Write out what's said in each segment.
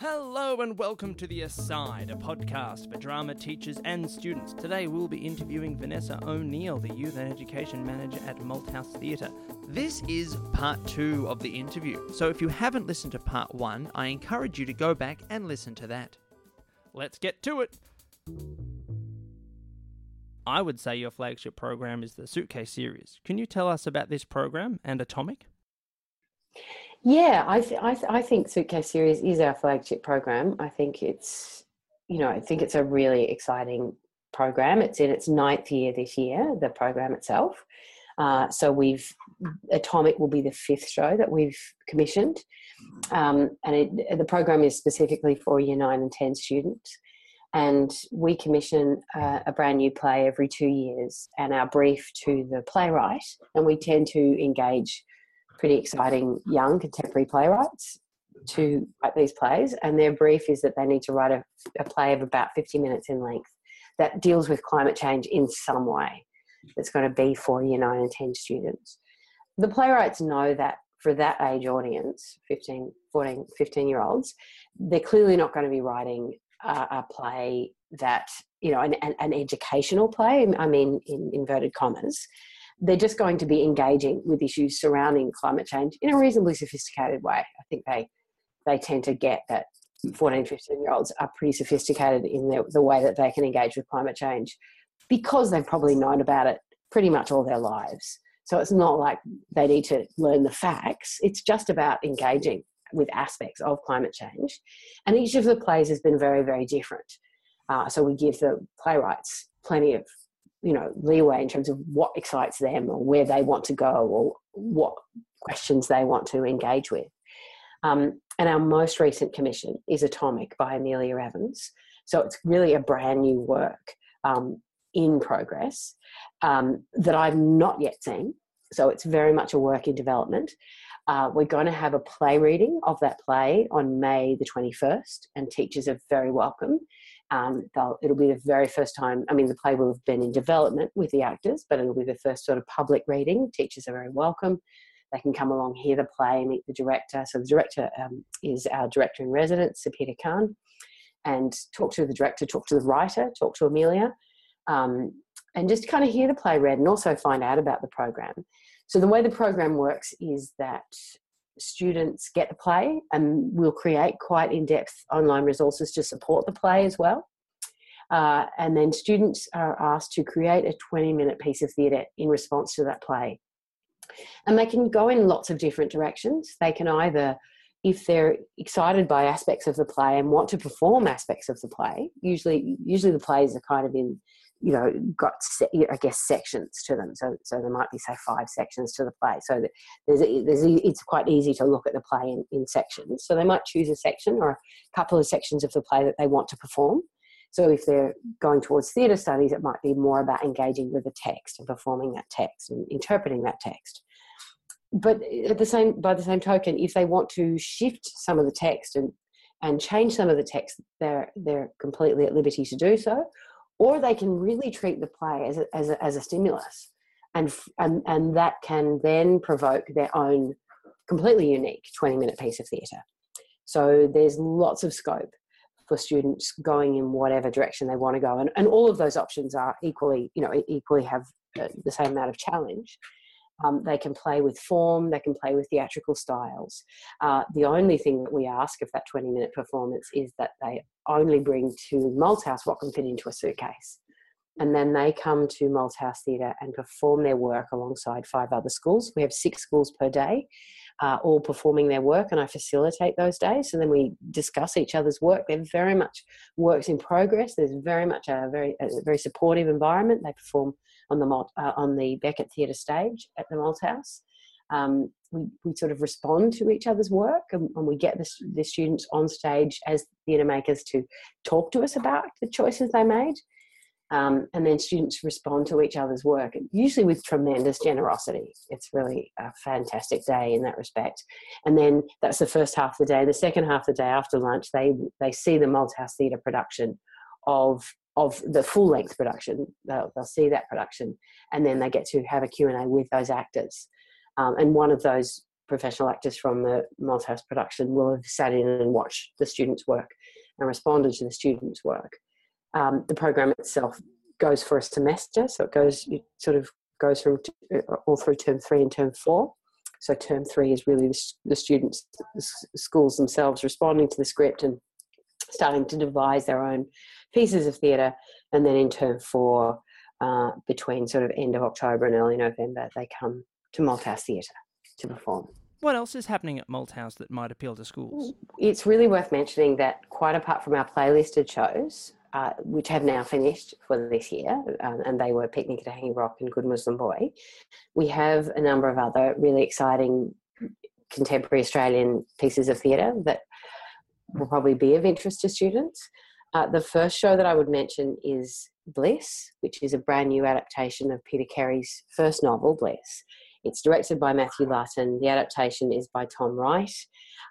Hello and welcome to The Aside, a podcast for drama teachers and students. Today we'll be interviewing Vanessa O'Neill, the Youth and Education Manager at Malthouse Theatre. This is part two of the interview, so if you haven't listened to part one, I encourage you to go back and listen to that. Let's get to it! I would say your flagship program is the Suitcase series. Can you tell us about this program and Atomic? Yeah, I, th- I, th- I think Suitcase Series is our flagship program. I think it's, you know, I think it's a really exciting program. It's in its ninth year this year, the program itself. Uh, so we've Atomic will be the fifth show that we've commissioned, um, and it, the program is specifically for Year Nine and Ten students. And we commission uh, a brand new play every two years, and our brief to the playwright, and we tend to engage pretty exciting young contemporary playwrights to write these plays, and their brief is that they need to write a, a play of about 50 minutes in length that deals with climate change in some way. That's going to be for year 9 and 10 students. The playwrights know that for that age audience, 15, 14, 15 year olds, they're clearly not going to be writing a, play that, you know, an, an, educational play, I mean, in inverted commas, they're just going to be engaging with issues surrounding climate change in a reasonably sophisticated way. I think they they tend to get that 14, 15 year olds are pretty sophisticated in the, the way that they can engage with climate change because they've probably known about it pretty much all their lives. So it's not like they need to learn the facts, it's just about engaging with aspects of climate change. And each of the plays has been very, very different. Uh, so we give the playwrights plenty of you know leeway in terms of what excites them or where they want to go or what questions they want to engage with. Um, and our most recent commission is atomic by amelia evans. So it's really a brand new work um, in progress um, that i've not yet seen. So it's very much a work in development. Uh, we're going to have a play reading of that play on May the 21st, and teachers are very welcome. Um, it'll be the very first time, I mean, the play will have been in development with the actors, but it'll be the first sort of public reading. Teachers are very welcome. They can come along, hear the play, meet the director. So the director um, is our director in residence, Sapidah Kian, and talk to the director, talk to the writer, talk to Amelia, um, and just kind of hear the play read and also find out about the program. So the way the program works is that students get the play and we'll create quite in-depth online resources to support the play as well. Uh, and then students are asked to create a 20 minute piece of theatre in response to that play. And they can go in lots of different directions. They can either if they're excited by aspects of the play and want to perform aspects of the play usually usually the plays are kind of in you know got I guess sections to them. So so there might be say five sections to the play. So there's there's it's quite easy to look at the play in, in sections. So they might choose a section or a couple of sections of the play that they want to perform. So if they're going towards theatre studies, it might be more about engaging with the text and performing that text and interpreting that text. But at the same by the same token, if they want to shift some of the text and and change some of the text, they're they're completely at liberty to do so or they can really treat the play as a, as a, as a stimulus. And, and and that can then provoke their own completely unique 20 minute piece of theatre. So there's lots of scope for students going in whatever direction they want to go. And, and all of those options are equally you know equally have uh, the same amount of challenge um, they can play with form, they can play with theatrical styles. Uh, the only thing that we ask of that 20 minute performance is that they only bring to Malthouse what can fit into a suitcase. And then they come to Malthouse Theatre and perform their work alongside five other schools. We have six schools per day, uh, all performing their work, and I facilitate those days. And then we discuss each other's work. They're very much works in progress. There's very much a very, a very supportive environment. They perform on the uh, on the Beckett Theatre stage at the Malthouse. Um, we, we sort of respond to each other's work and, and we get the, the, students on stage as theatre makers to talk to us about the choices they made. Um, and then students respond to each other's work, usually with tremendous generosity. It's really a fantastic day in that respect. And then that's the first half of the day. The second half of the day after lunch, they they see the Malthouse Theatre production of of the full length production. They'll, they'll see that production, and then they get to have a Q and A with those actors. Um, and one of those professional actors from the Malthouse production will have sat in and watched the students' work and responded to the students' work. Um, the program itself goes for a semester, so it goes it sort of goes from t- uh, all through term three and term four. So term three is really the, the students, the schools themselves responding to the script and starting to devise their own pieces of theatre, and then in term four, uh, between sort of end of October and early November, they come to Malthouse Theatre to perform. What else is happening at Malthouse that might appeal to schools? It's really worth mentioning that quite apart from our playlisted shows, uh, which have now finished for this year, um, and they were Picnic at Hanging Rock and Good Muslim Boy, we have a number of other really exciting contemporary Australian pieces of theatre that will probably be of interest to students. Uh, the first show that I would mention is Bliss, which is a brand new adaptation of Peter Carey's first novel, Bliss. It's directed by Matthew Lutton. The adaptation is by Tom Wright.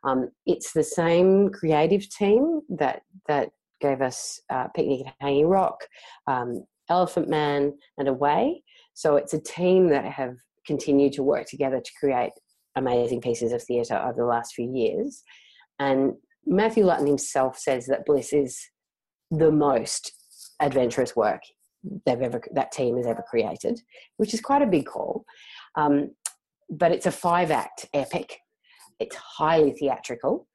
Um, it's the same creative team that that gave us uh, Picnic at Hanging Rock, um, Elephant Man, and Away. So it's a team that have continued to work together to create amazing pieces of theatre over the last few years. And Matthew Lutton himself says that Bliss is the most adventurous work they've ever that team has ever created, which is quite a big call. Um, but it's a five act epic. It's highly theatrical.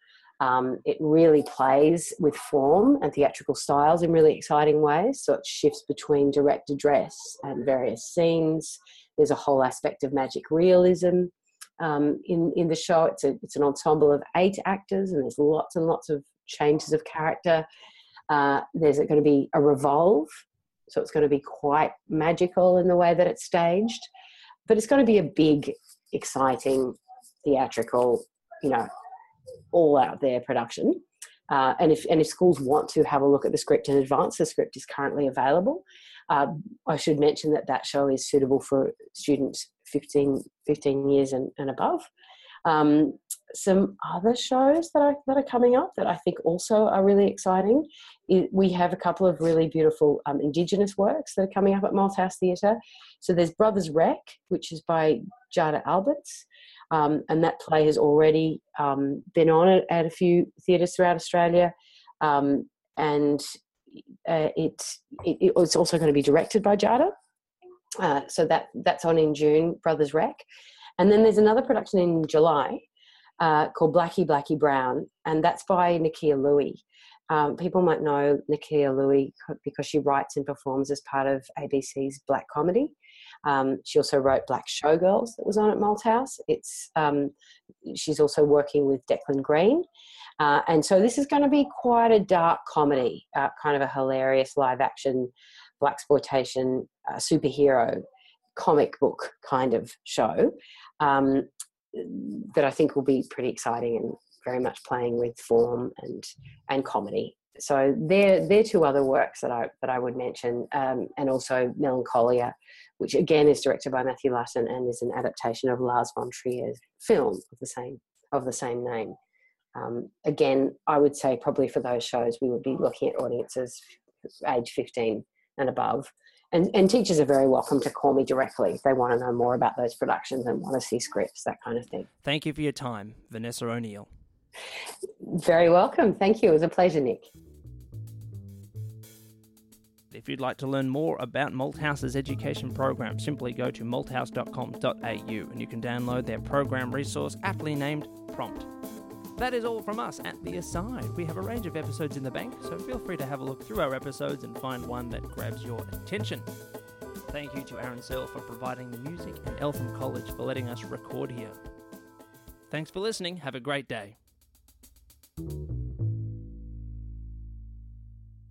Um, it really plays with form and theatrical styles in really exciting ways. So it shifts between direct address and various scenes. There's a whole aspect of magic realism um, in in the show. It's a it's an ensemble of eight actors, and there's lots and lots of changes of character. Uh, there's going to be a revolve, so it's going to be quite magical in the way that it's staged but it's going to be a big, exciting, theatrical, you know, all out there production. Uh, and if if schools want to have a look at the script in advance, the script is currently available. Uh, I should mention that that show is suitable for students 15, 15 years and, and above. Um, some other shows that are, that are coming up that I think also are really exciting. We have a couple of really beautiful um, Indigenous works that are coming up at Malthouse Theatre. So there's Brothers Wreck, which is by Jada Alberts. Um, and that play has already um, been on at, at, a few theatres throughout Australia. Um, and uh, it, it, it's also going to be directed by Jada. Uh, so that that's on in June, Brothers Wreck. And then there's another production in July uh, called Blackie Blackie Brown, and that's by Nakkiah Lui. Um, people might know Nakkiah Lui because she writes and performs as part of ABC's Black Comedy. Um, she also wrote Blaque Showgirls that was on at Malthouse. It's um, she's also working with Declan Greene, uh, and so this is going to be quite a dark comedy, uh, kind of a hilarious live action blaxploitation uh, superhero comic book kind of show um, that I think will be pretty exciting and very much playing with form and and comedy. So they're they're two other works that I that I would mention, um, and also Melancholia, which again is directed by Matthew Lutton and is an adaptation of Lars von Trier's film of the same of the same name. Um, again, I would say probably for those shows we would be looking at audiences age 15 and above and, and teachers are very welcome to call me directly if they want to know more about those productions and want to see scripts, that kind of thing. Thank you for your time, Vanessa O'Neill. Very welcome. Thank you. It was a pleasure, Nick. If you'd like to learn more about Malthouse's education program, simply go to malthouse.com.au and you can download their program resource aptly named Prompt. That is all from us at The Aside. We have a range of episodes in the bank, so feel free to have a look through our episodes and find one that grabs your attention. Thank you to Aaron Searle for providing the music and Eltham College for letting us record here. Thanks for listening. Have a great day.